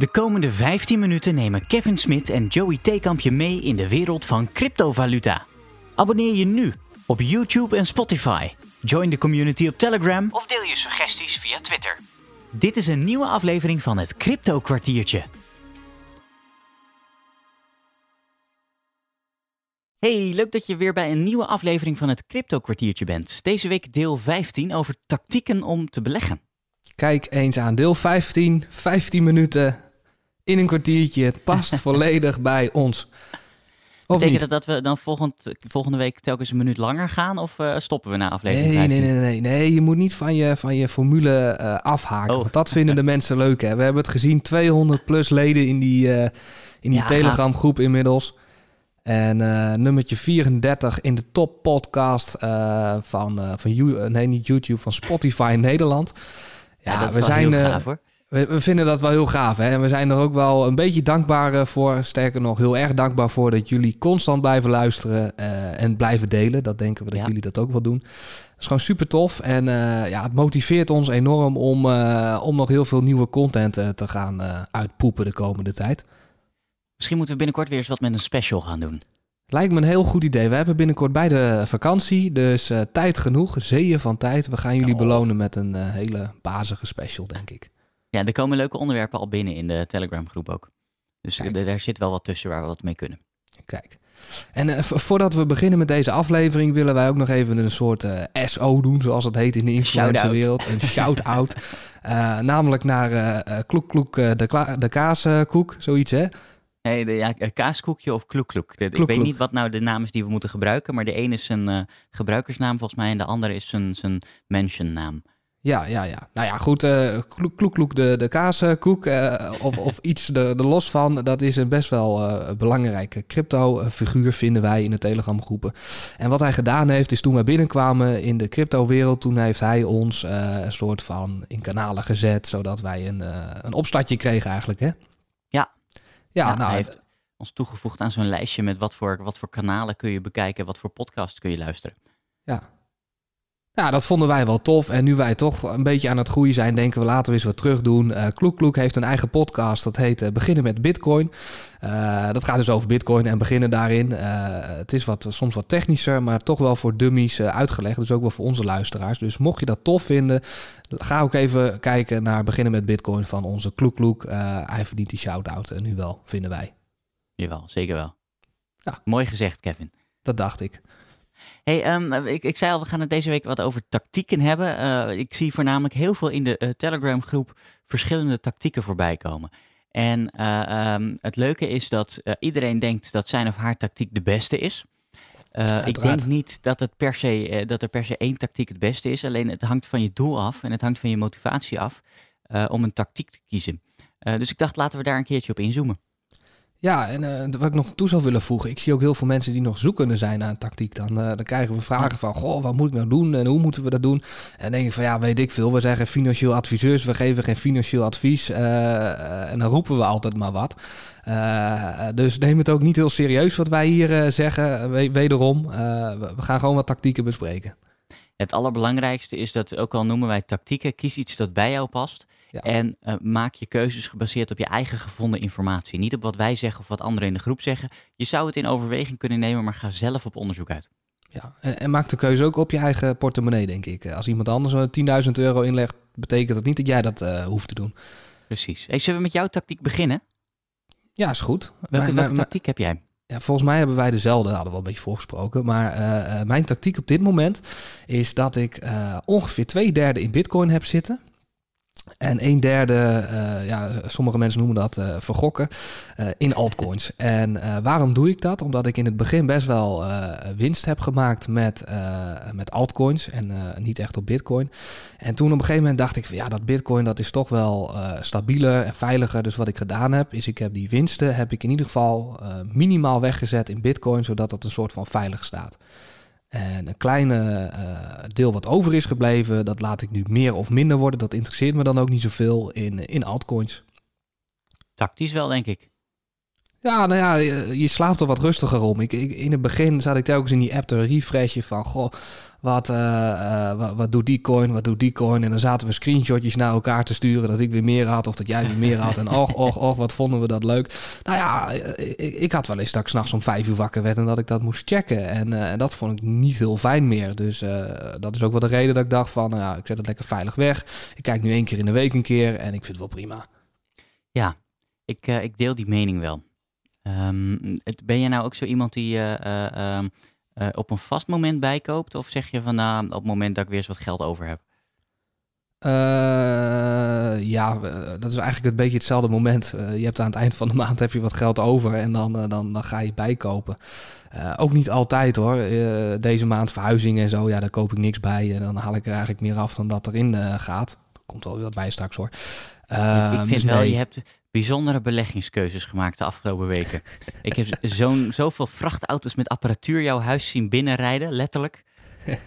De komende 15 minuten nemen Kevin Smit en Joey Theekamp je mee in de wereld van cryptovaluta. Abonneer je nu op YouTube en Spotify. Join de community op Telegram of deel je suggesties via Twitter. Dit is een nieuwe aflevering van het Crypto Kwartiertje. Hey, leuk dat je weer bij een nieuwe aflevering van het Crypto Kwartiertje bent. Deze week deel 15 over tactieken om te beleggen. Kijk eens aan deel 15, 15 minuten in een kwartiertje. Het past volledig bij ons. Of Betekent niet? dat dat we dan volgend, volgende week telkens een minuut langer gaan of eh, stoppen we na aflevering Nee, 15? nee, nee, nee, nee. Je moet niet van je, van je formule eh, afhaken. Oh. Want dat vinden de mensen leuk. Hè? We hebben het gezien, 200 plus leden in die, eh, in die Ja, Telegram groep inmiddels. En nummertje 34 in de top podcast van, van You- nee, niet YouTube, van Spotify in Nederland. Ja, we zijn, heel gaaf hoor. We, we vinden dat wel heel gaaf. Hè? En we zijn er ook wel een beetje dankbaar eh, voor. Sterker nog, heel erg dankbaar voor dat jullie constant blijven luisteren eh, en blijven delen. Dat denken we dat Ja. jullie dat ook wel doen. Dat is gewoon super tof. En eh, ja, het motiveert ons enorm om, om nog heel veel nieuwe content te gaan uitpoepen de komende tijd. Misschien moeten we binnenkort weer eens wat met een special gaan doen. Lijkt me een heel goed idee. We hebben binnenkort bij de vakantie, dus tijd genoeg. Zeeën van tijd. We gaan jullie Oh. belonen met een hele bazige special, denk ik. Ja, er komen leuke onderwerpen al binnen in de Telegram groep ook. Dus Kijk. er- daar zit wel wat tussen waar we wat mee kunnen. Kijk. En eh, vo- voordat we beginnen met deze aflevering, willen wij ook nog even een soort eh, SO doen, zoals het heet in de influencerwereld. Een shout-out. Eh, namelijk naar Kloek Kloek de, de Kaaskoek, zoiets hè? Hey, de, ja, kaaskoekje of kloekloek. De- Ik Kloek, weet kloek. niet wat nou de naam is die we moeten gebruiken, maar de ene is zijn eh, gebruikersnaam volgens mij en de andere is zijn, zijn mentionnaam. Ja, ja, ja. Nou ja, goed. eh Kloek Kloek Kloek de, de Kaaskoek, eh, of, of iets er, er los van, dat is een best wel eh, belangrijke crypto-figuur, vinden wij in de Telegram-groepen. En wat hij gedaan heeft, is toen wij binnenkwamen in de crypto-wereld, toen heeft hij ons eh, een soort van in kanalen gezet, zodat wij een, eh, een opstartje kregen eigenlijk, hè? Ja. Ja, Ja, nou, hij heeft ons toegevoegd aan zo'n lijstje met wat voor, wat voor kanalen kun je bekijken, wat voor podcasts kun je luisteren. Ja. Ja, dat vonden wij wel tof. En nu wij toch een beetje aan het groeien zijn, denken we laten we eens wat terug doen. Eh Kloek Kloek heeft een eigen podcast. Dat heet eh, Beginnen met Bitcoin. Eh, dat gaat dus over Bitcoin en beginnen daarin. Het is wat, soms wat technischer, maar toch wel voor dummies uitgelegd. Dus ook wel voor onze luisteraars. Dus mocht je dat tof vinden, ga ook even kijken naar Beginnen met Bitcoin van onze Kloek Kloek. Hij verdient die shout-out en nu wel, vinden wij. Jawel, zeker wel. Ja. Mooi gezegd, Kevin. Dat dacht ik. Hey, ehm, ik, ik zei al, we gaan het deze week wat over tactieken hebben. Eh, ik zie voornamelijk heel veel in de eh, Telegram-groep verschillende tactieken voorbij komen. En eh, ehm, het leuke is dat iedereen denkt dat zijn of haar tactiek de beste is. Ik denk niet dat, het per se, dat er per se één tactiek het beste is. Alleen het hangt van je doel af en het hangt van je motivatie af om een tactiek te kiezen. Dus ik dacht, laten we daar een keertje op inzoomen. Ja, en eh, wat ik nog toe zou willen voegen. Ik zie ook heel veel mensen die nog zoekende zijn naar een tactiek. Dan, eh, dan krijgen we vragen van, goh, wat moet ik nou doen en hoe moeten we dat doen? En dan denk ik van, ja, weet ik veel. We zijn geen financieel adviseurs, we geven geen financieel advies. eh, en dan roepen we altijd maar wat. Dus neem het ook niet heel serieus wat wij hier zeggen. We- wederom, we, we gaan gewoon wat tactieken bespreken. Het allerbelangrijkste is dat, ook al noemen wij tactieken, kies iets dat bij jou past. Ja. En eh, maak je keuzes gebaseerd op je eigen gevonden informatie. Niet op wat wij zeggen of wat anderen in de groep zeggen. Je zou het in overweging kunnen nemen, maar ga zelf op onderzoek uit. Ja, en, en maak de keuze ook op je eigen portemonnee, denk ik. Als iemand anders er 10.000 euro inlegt, betekent dat niet dat jij dat eh, hoeft te doen. Precies. Hey, zullen we met jouw tactiek beginnen? Ja, is goed. Welke, tactiek heb jij? Ja, volgens mij hebben wij dezelfde, hadden we al een beetje voorgesproken. Maar eh, eh, mijn tactiek op dit moment is dat ik eh, ongeveer twee derde in bitcoin heb zitten. En een derde, eh, ja, sommige mensen noemen dat eh, vergokken, eh, in altcoins. en waarom doe ik dat? Omdat ik in het begin best wel winst heb gemaakt met, met altcoins en niet echt op bitcoin. En toen op een gegeven moment dacht ik, van, ja, dat bitcoin dat is toch wel stabieler en veiliger. Dus wat ik gedaan heb, is ik heb die winsten, heb ik in ieder geval minimaal weggezet in bitcoin, zodat dat een soort van veilig staat. En een kleine eh, deel wat over is gebleven, dat laat ik nu meer of minder worden. Dat interesseert me dan ook niet zoveel in, in altcoins. Tactisch wel, denk ik. Ja, nou ja, je, je slaapt er wat rustiger om. Ik, ik, in het begin zat ik telkens in die app te refreshen van... Goh, wat, uh, wat, wat, doet die coin, wat doet die coin? En dan zaten we screenshotjes naar elkaar te sturen dat ik weer meer had of dat jij weer meer had. En och, och, och, wat vonden we dat leuk. Nou ja, ik, ik had wel eens dat ik s'nachts om vijf uur wakker werd en dat ik dat moest checken. En uh, dat vond ik niet heel fijn meer. Dus dat is ook wel de reden dat ik dacht van, nou ja, ik zet het lekker veilig weg. Ik kijk nu één keer in de week een keer en ik vind het wel prima. Ja, ik, ik deel die mening wel. Um, ben je nou ook zo iemand die... Uh, op een vast moment bijkoopt? Of zeg je van nou, op het moment dat ik weer eens wat geld over heb? Ja, dat is eigenlijk een beetje hetzelfde moment. Je hebt aan het eind van de maand heb je wat geld over en dan, dan, dan ga je bijkopen. ook niet altijd hoor. deze maand verhuizing en zo, ja, daar koop ik niks bij. En dan haal ik er eigenlijk meer af dan dat erin gaat. Komt wel weer wat bij straks hoor. ik vind dus wel, je hebt bijzondere beleggingskeuzes gemaakt de afgelopen weken. ik heb zo'n zoveel vrachtauto's met apparatuur jouw huis zien binnenrijden, letterlijk.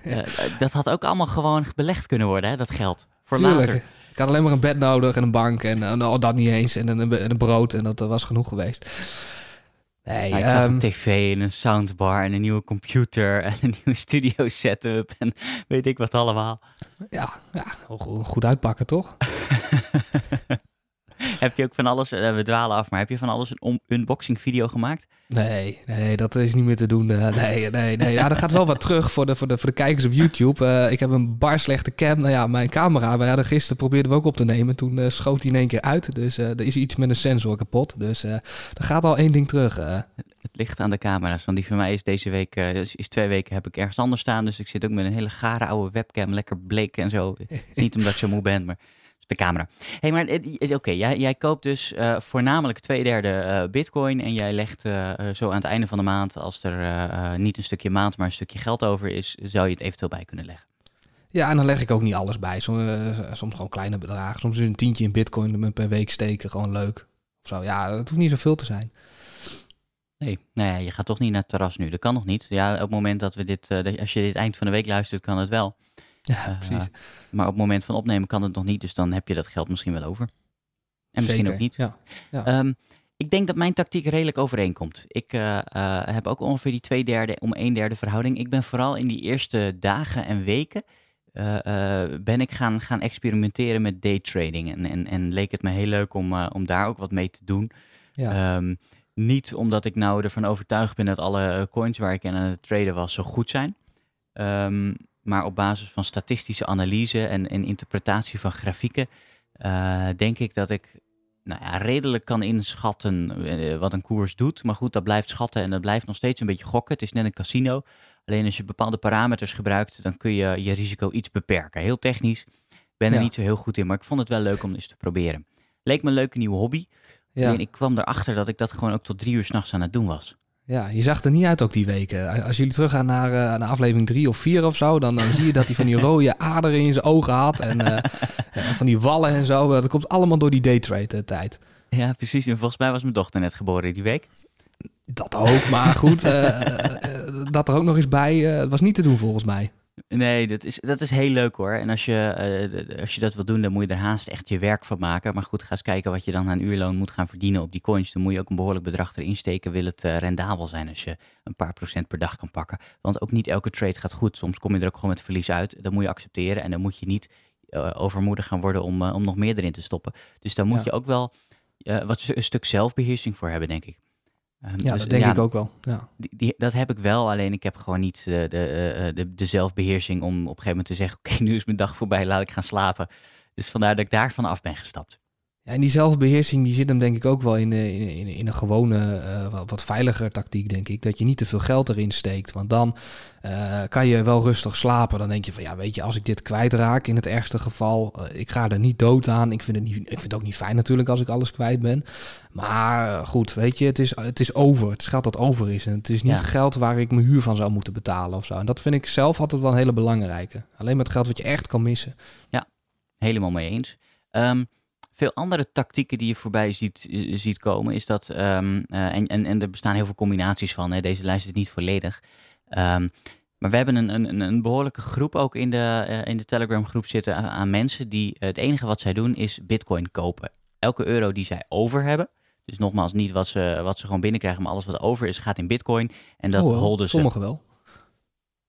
Uh, dat had ook allemaal gewoon belegd kunnen worden, hè, dat geld. Voor Tuurlijk. later. Ik had alleen maar een bed nodig en een bank en uh, nou, dat niet eens. En een, een, brood en dat was genoeg geweest. Nee, ja, ik zag um, een tv en een soundbar en een nieuwe computer en een nieuwe studio setup en weet ik wat allemaal. Ja, ja goed uitpakken toch? Heb je ook van alles, uh, we dwalen af, maar heb je van alles een unboxing video gemaakt? Nee, nee, dat is niet meer te doen. Uh, nee, nee, nee. Ja, er gaat wel wat terug voor de, voor de, voor de kijkers op YouTube. Uh, ik heb een bar slechte cam. Nou ja, mijn camera, we hadden gisteren probeerden we ook op te nemen. Toen schoot hij in één keer uit. Dus er is iets met een sensor kapot. Dus er gaat al één ding terug. Het ligt aan de camera's, want die van mij is deze week, is, is twee weken heb ik ergens anders staan. Dus ik zit ook met een hele gare oude webcam, lekker bleek en zo. niet omdat je moe bent, maar de camera. hey, maar eh, oké, jij, jij koopt dus uh, voornamelijk twee derde uh, bitcoin en jij legt uh, zo aan het einde van de maand, als er niet een stukje maand, maar een stukje geld over is, zou je het eventueel bij kunnen leggen. Ja, en dan leg ik ook niet alles bij. Soms, soms gewoon kleine bedragen. Soms is een tientje in bitcoin per week steken gewoon leuk. Of zo. Ja, dat hoeft niet zoveel te zijn. Nee, nou ja, je gaat toch niet naar het terras nu. Dat kan nog niet. Ja, op het moment dat we dit, als je dit eind van de week luistert, kan het wel. Ja, precies. Maar op het moment van opnemen kan het nog niet, dus dan heb je dat geld misschien wel over. En misschien ook niet. Ja. ja. Um, ik denk dat mijn tactiek redelijk overeenkomt. Ik uh, uh, heb ook ongeveer die twee derde om een derde verhouding. Ik ben vooral in die eerste dagen en weken uh, ben ik gaan, gaan experimenteren met daytrading. En, en, en leek het me heel leuk om, om daar ook wat mee te doen. Ja. Um, niet omdat ik nou ervan overtuigd ben dat alle coins waar ik aan het traden was zo goed zijn. Um, maar op basis van statistische analyse en, en interpretatie van grafieken, uh, denk ik dat ik nou ja, redelijk kan inschatten uh, wat een koers doet. Maar goed, dat blijft schatten en dat blijft nog steeds een beetje gokken. Het is net een casino. Alleen als je bepaalde parameters gebruikt, dan kun je je risico iets beperken. Heel technisch. Ik ben er niet zo heel goed in, maar ik vond het wel leuk om eens te proberen. Leek me een leuke nieuwe hobby. Ja. Ik kwam erachter dat ik dat gewoon ook tot drie uur s'nachts aan het doen was. Ja, je zag er niet uit ook die weken. Als jullie teruggaan naar, uh, naar aflevering drie of vier of zo, dan, dan zie je dat hij van die rode aderen in zijn ogen had en uh, van die wallen en zo. Dat komt allemaal door die daytrade tijd. Ja, precies. En volgens mij was mijn dochter net geboren die week. Dat ook, maar goed, uh, dat er ook nog eens bij, het was niet te doen volgens mij. Nee, dat is, dat is heel leuk hoor. En als je, uh, als je dat wil doen, dan moet je er haast echt je werk van maken. Maar goed, ga eens kijken wat je dan aan uurloon moet gaan verdienen op die coins. Dan moet je ook een behoorlijk bedrag erin steken. Wil het uh, rendabel zijn als je een paar procent per dag kan pakken. Want ook niet elke trade gaat goed. Soms kom je er ook gewoon met verlies uit. Dat moet je accepteren. En dan moet je niet uh, overmoedig gaan worden om, om nog meer erin te stoppen. Dus daar moet ja. je ook wel wat een stuk zelfbeheersing voor hebben, denk ik. Um, ja, dus, dat denk ja, ik ook wel. Ja. Die, die, dat heb ik wel, alleen ik heb gewoon niet de, de, de, de zelfbeheersing om op een gegeven moment te zeggen: Oké, nu is mijn dag voorbij, laat ik gaan slapen. Dus vandaar dat ik daarvan af ben gestapt. Ja, en die zelfbeheersing die zit hem denk ik ook wel in, in, in, in een gewone, uh, wat, veiliger tactiek, denk ik. Dat je niet te veel geld erin steekt. Want dan uh, kan je wel rustig slapen. Dan denk je van ja, weet je, als ik dit kwijtraak in het ergste geval, uh, ik ga er niet dood aan. Ik vind, het niet, ik vind het ook niet fijn natuurlijk als ik alles kwijt ben. Maar goed, weet je, het is, het is over. Het is geld dat over is. En het is niet ja. geld waar ik mijn huur van zou moeten betalen of zo. En dat vind ik zelf altijd wel een hele belangrijke. Alleen met geld wat je echt kan missen. Ja, helemaal mee eens. Um, veel andere tactieken die je voorbij ziet, uh, ziet komen, is dat, um, uh, en, en, en er bestaan heel veel combinaties van, hè, deze lijst is niet volledig. Um, maar we hebben een, een, een behoorlijke groep ook in de, uh, in de Telegram groep zitten aan, aan mensen die het enige wat zij doen is bitcoin kopen. Elke euro die zij over hebben, Dus nogmaals, niet wat ze, wat ze gewoon binnenkrijgen, maar alles wat over is, gaat in bitcoin. En dat Oh, holden ze. Sommigen wel.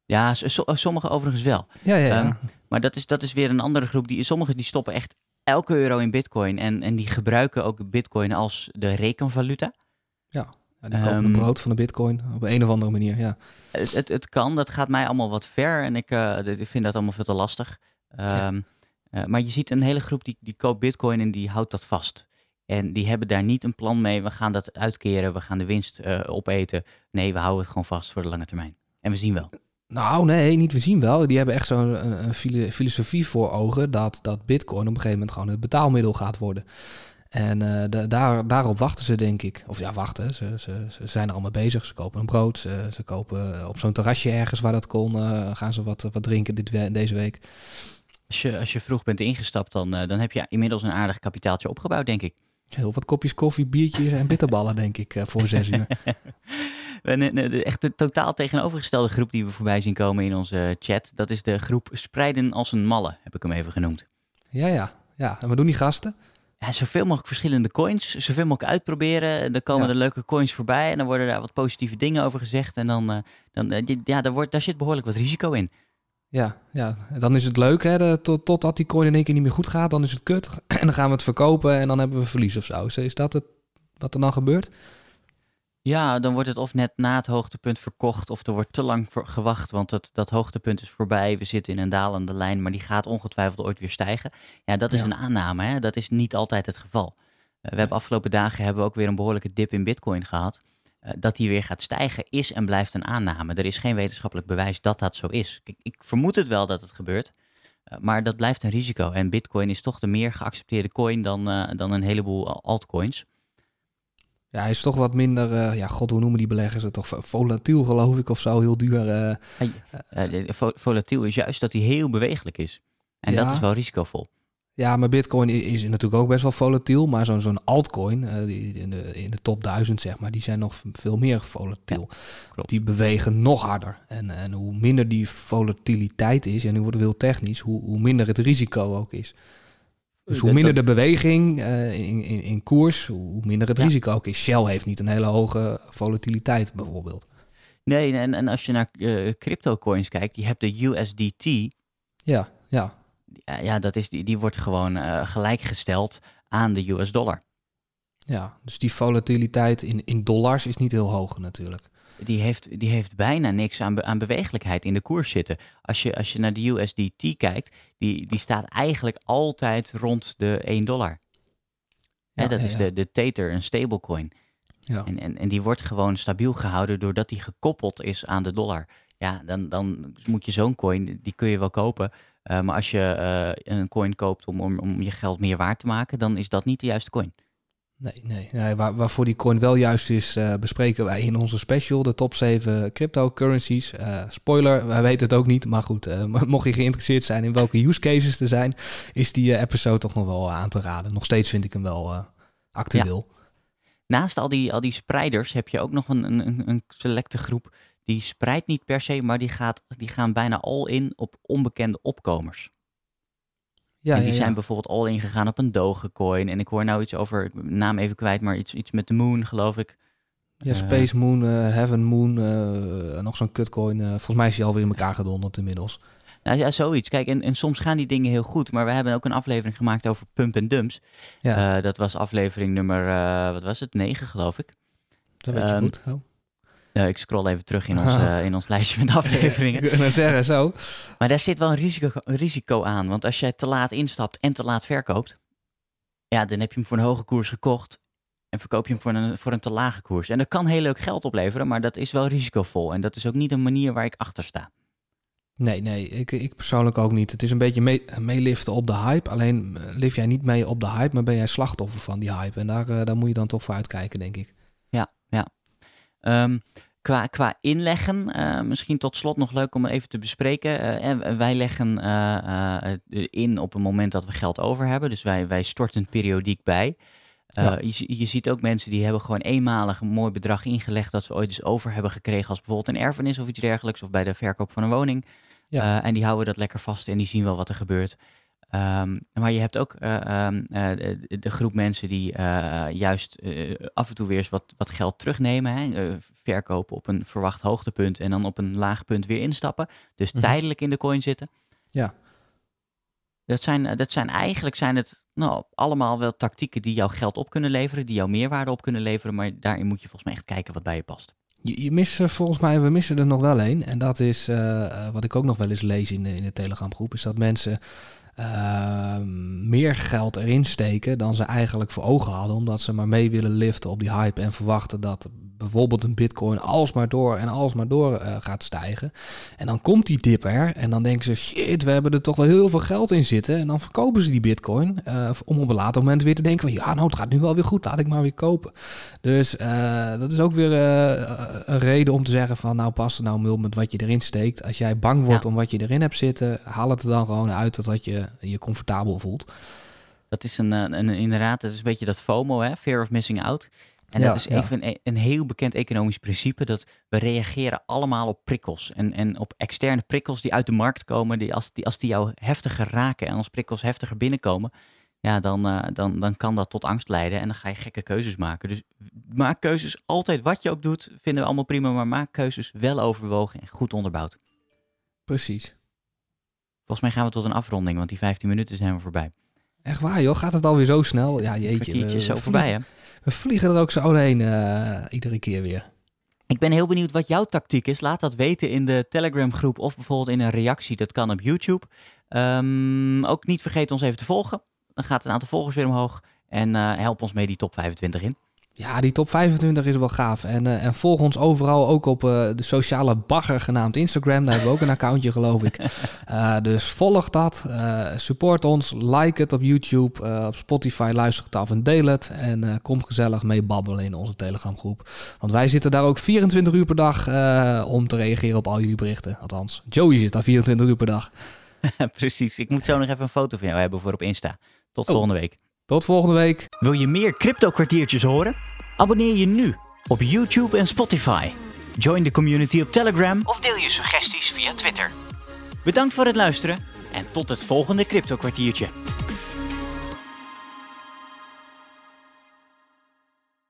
Ja, s- so- sommige overigens wel. Ja, ja, ja. Ehm, Maar dat is, dat is weer een andere groep. Die, sommigen die stoppen echt elke euro in bitcoin. En, en die gebruiken ook bitcoin als de rekenvaluta. Ja, die kopen Ehm, een brood van de bitcoin op een of andere manier, ja. Het, het, het kan, dat gaat mij allemaal wat ver. En ik, eh, vind dat allemaal veel te lastig. Ehm, eh, maar je ziet een hele groep die, die koopt bitcoin en die houdt dat vast. En die hebben daar niet een plan mee. We gaan dat uitkeren, we gaan de winst eh, opeten. Nee, we houden het gewoon vast voor de lange termijn. En we zien wel. Nou, nee, niet we zien wel. Die hebben echt zo'n een, een filo- filosofie voor ogen dat, dat bitcoin op een gegeven moment gewoon het betaalmiddel gaat worden. En eh, da- daar, daarop wachten ze, denk ik. Of ja, wachten. Ze, ze, ze zijn er allemaal bezig. Ze kopen een brood. Ze, ze kopen eh, op zo'n terrasje ergens waar dat kon. eh, gaan ze wat, wat drinken dit, we- deze week. Als je, als je vroeg bent ingestapt, dan, dan heb je inmiddels een aardig kapitaaltje opgebouwd, denk ik. Heel wat kopjes koffie, biertjes en bitterballen, denk ik, voor zes uur. En, eh, de, echt de totaal tegenovergestelde groep die we voorbij zien komen in onze chat, dat is de groep Spreiden als een malle, heb ik hem even genoemd. Ja, ja. Ja, en wat doen die gasten? Ja, zoveel mogelijk verschillende coins, zoveel mogelijk uitproberen. Dan komen Ja. er leuke coins voorbij en dan worden daar wat positieve dingen over gezegd. En dan, eh, dan eh, ja, daar, wordt, daar zit behoorlijk wat risico in. Ja, ja, dan is het leuk, hè, de, tot, totdat die coin in één keer niet meer goed gaat, dan is het kut. En dan gaan we het verkopen en dan hebben we verlies of zo. Is dat het, wat er dan gebeurt? Ja, dan wordt het of net na het hoogtepunt verkocht of er wordt te lang voor gewacht, want het, dat hoogtepunt is voorbij. We zitten in een dalende lijn, maar die gaat ongetwijfeld ooit weer stijgen. Ja, dat is Ja. een aanname, hè? dat is niet altijd het geval. Eh, we hebben afgelopen dagen hebben we ook weer een behoorlijke dip in bitcoin gehad. Eh, dat die weer gaat stijgen is en blijft een aanname. Er is geen wetenschappelijk bewijs dat dat zo is. Kijk, ik vermoed het wel dat het gebeurt, eh, maar dat blijft een risico. En bitcoin is toch de meer geaccepteerde coin dan, dan een heleboel al- altcoins. Ja, hij is toch wat minder, eh, ja, god, hoe noemen die beleggers het toch? Volatiel geloof ik of zo, heel duur. vo- volatiel is juist dat hij heel bewegelijk is. En Ja. dat is wel risicovol. ja, maar bitcoin is natuurlijk ook best wel volatiel, maar zo'n zo'n altcoin, die in de, in de top 1000 zeg maar, die zijn nog veel meer volatiel. Die bewegen nog harder. En, en hoe minder die volatiliteit is, en nu wordt het heel technisch, hoe, hoe minder het risico ook is. Dus hoe minder de beweging eh, in, in, in koers, hoe minder het Ja. risico ook is. Shell heeft niet een hele hoge volatiliteit bijvoorbeeld. Nee, en, en als je naar eh crypto coins kijkt, je hebt de USDT. Ja, ja. Ja, ja dat is, die, die wordt gewoon eh, gelijkgesteld aan de US dollar. Ja, dus die volatiliteit in, in dollars is niet heel hoog natuurlijk. Die heeft, die heeft bijna niks aan, be- aan bewegelijkheid in de koers zitten. Als je, als je naar de USDT kijkt, die, die staat eigenlijk altijd rond de 1 dollar. Hè, dat ja, is ja. de, de Tether, een stablecoin. Ja. En, en, en die wordt gewoon stabiel gehouden doordat die gekoppeld is aan de dollar. Ja, dan, dan moet je zo'n coin, die kun je wel kopen. Eh, maar als je eh, een coin koopt om, om, om je geld meer waard te maken, dan is dat niet de juiste coin. Nee, nee. waar, waarvoor die coin wel juist is, eh, bespreken wij in onze special de top 7 cryptocurrencies. Eh spoiler, wij weten het ook niet, maar goed, eh, mocht je geïnteresseerd zijn in welke use cases er zijn, is die episode toch nog wel aan te raden. Nog steeds vind ik hem wel actueel. Naast al die, al die spreiders heb je ook nog een, een, een selecte groep. Die spreidt niet per se, maar die, gaat, die gaan bijna all in op onbekende opkomers. Ja, en die ja, zijn ja. bijvoorbeeld all in gegaan op een Dogecoin. En ik hoor nou iets over, ik naam even kwijt, maar iets, iets met de moon, geloof ik. Ja, Eh, Space Moon, eh, Heaven Moon, eh, nog zo'n kutcoin. eh, volgens mij is die alweer in elkaar gedonderd inmiddels. Nou ja, zoiets. Kijk, en, en soms gaan die dingen heel goed. Maar we hebben ook een aflevering gemaakt over pump en dumps. Ja, dat was aflevering nummer, wat was het, 9 geloof ik. dat weet je ehm, goed. Oh. Ik scroll even terug in ons, eh, in ons lijstje met afleveringen. Ik zeggen, zo. Maar daar zit wel een risico, een risico aan. Want als jij te laat instapt en te laat verkoopt, ja, dan heb je hem voor een hoge koers gekocht. En verkoop je hem voor een, voor een te lage koers. En dat kan heel leuk geld opleveren, maar dat is wel risicovol. En dat is ook niet een manier waar ik achter sta. Nee, nee, ik, ik persoonlijk ook niet. Het is een beetje mee- meeliften op de hype. Alleen eh, lift jij niet mee op de hype, maar ben jij slachtoffer van die hype. En daar, eh, daar moet je dan toch voor uitkijken, denk ik. Ja, ja. Ehm, qua, qua inleggen, eh, misschien tot slot nog leuk om even te bespreken. En wij leggen eh, in op het moment dat we geld over hebben. Dus wij, wij storten periodiek bij. Ja. je, je ziet ook mensen die hebben gewoon eenmalig een mooi bedrag ingelegd dat ze ooit eens over hebben gekregen als bijvoorbeeld een erfenis of iets dergelijks of bij de verkoop van een woning. Ja. En die houden dat lekker vast en die zien wel wat er gebeurt. Ehm, maar je hebt ook uh, de, de, groep mensen die juist af en toe weer eens wat, wat geld terugnemen. Hè? verkopen op een verwacht hoogtepunt en dan op een laag punt weer instappen. Dus mhm. tijdelijk in de coin zitten. Ja. Dat zijn, dat zijn eigenlijk zijn het nou, allemaal wel tactieken die jouw geld op kunnen leveren, die jouw meerwaarde op kunnen leveren. Maar daarin moet je volgens mij echt kijken wat bij je past. Je, je mist volgens mij, we missen er nog wel een. En dat is wat ik ook nog wel eens lees in de, in de Telegram groep, is dat mensen Ehm, meer geld erin steken dan ze eigenlijk voor ogen hadden. Omdat ze maar mee willen liften op die hype en verwachten dat bijvoorbeeld een bitcoin alsmaar door en alsmaar door uh, gaat stijgen. En dan komt die dip er en dan denken ze, shit, we hebben er toch wel heel veel geld in zitten. En dan verkopen ze die bitcoin uh, om op een later moment weer te denken van, ja, nou het gaat nu wel weer goed, laat ik maar weer kopen. Dus uh, dat is ook weer een reden om te zeggen van, nou pas er nou mul met wat je erin steekt. Als jij bang wordt om wat je erin hebt zitten, haal het er dan gewoon uit dat je je comfortabel voelt. Dat is een, een, inderdaad, dat is een beetje dat FOMO, hè? fear of missing out. En dat is even een, een, heel bekend economisch principe, dat we reageren allemaal op prikkels. En, en op externe prikkels die uit de markt komen, die als, die als die jou heftiger raken en als prikkels heftiger binnenkomen, ja, dan, uh, dan, dan kan dat tot angst leiden en dan ga je gekke keuzes maken. Dus maak keuzes altijd, wat je ook doet, vinden we allemaal prima, maar maak keuzes wel overwogen en goed onderbouwd. Precies. Volgens mij gaan we tot een afronding, want die 15 minuten zijn we voorbij. Echt waar joh, gaat het alweer zo snel? Ja, jeetje. Een zo voorbij hè? We vliegen er ook zo doorheen uh, iedere keer weer. Ik ben heel benieuwd wat jouw tactiek is. Laat dat weten in de Telegram groep of bijvoorbeeld in een reactie. Dat kan op YouTube. Um, ook niet vergeten ons even te volgen. Dan gaat het aantal volgers weer omhoog. En uh, help ons mee die top 25 in. Ja, die top 25 is wel gaaf. En, uh, en volg ons overal, ook op uh, de sociale bagger genaamd Instagram. Daar hebben we ook een accountje, geloof ik. Uh, dus volg dat, support ons, like het op YouTube, op Spotify, luister het af en deel het. En kom gezellig mee babbelen in onze Telegram groep. Want wij zitten daar ook 24 uur per dag om te reageren op al jullie berichten. Althans, Joey zit daar 24 uur per dag. Precies, ik moet zo nog even een foto van jou hebben voor op Insta. Tot oh. volgende week. Tot volgende week. Wil je meer crypto kwartiertjes horen? Abonneer je nu op YouTube en Spotify. Join de community op Telegram of deel je suggesties via Twitter. Bedankt voor het luisteren en tot het volgende crypto kwartiertje.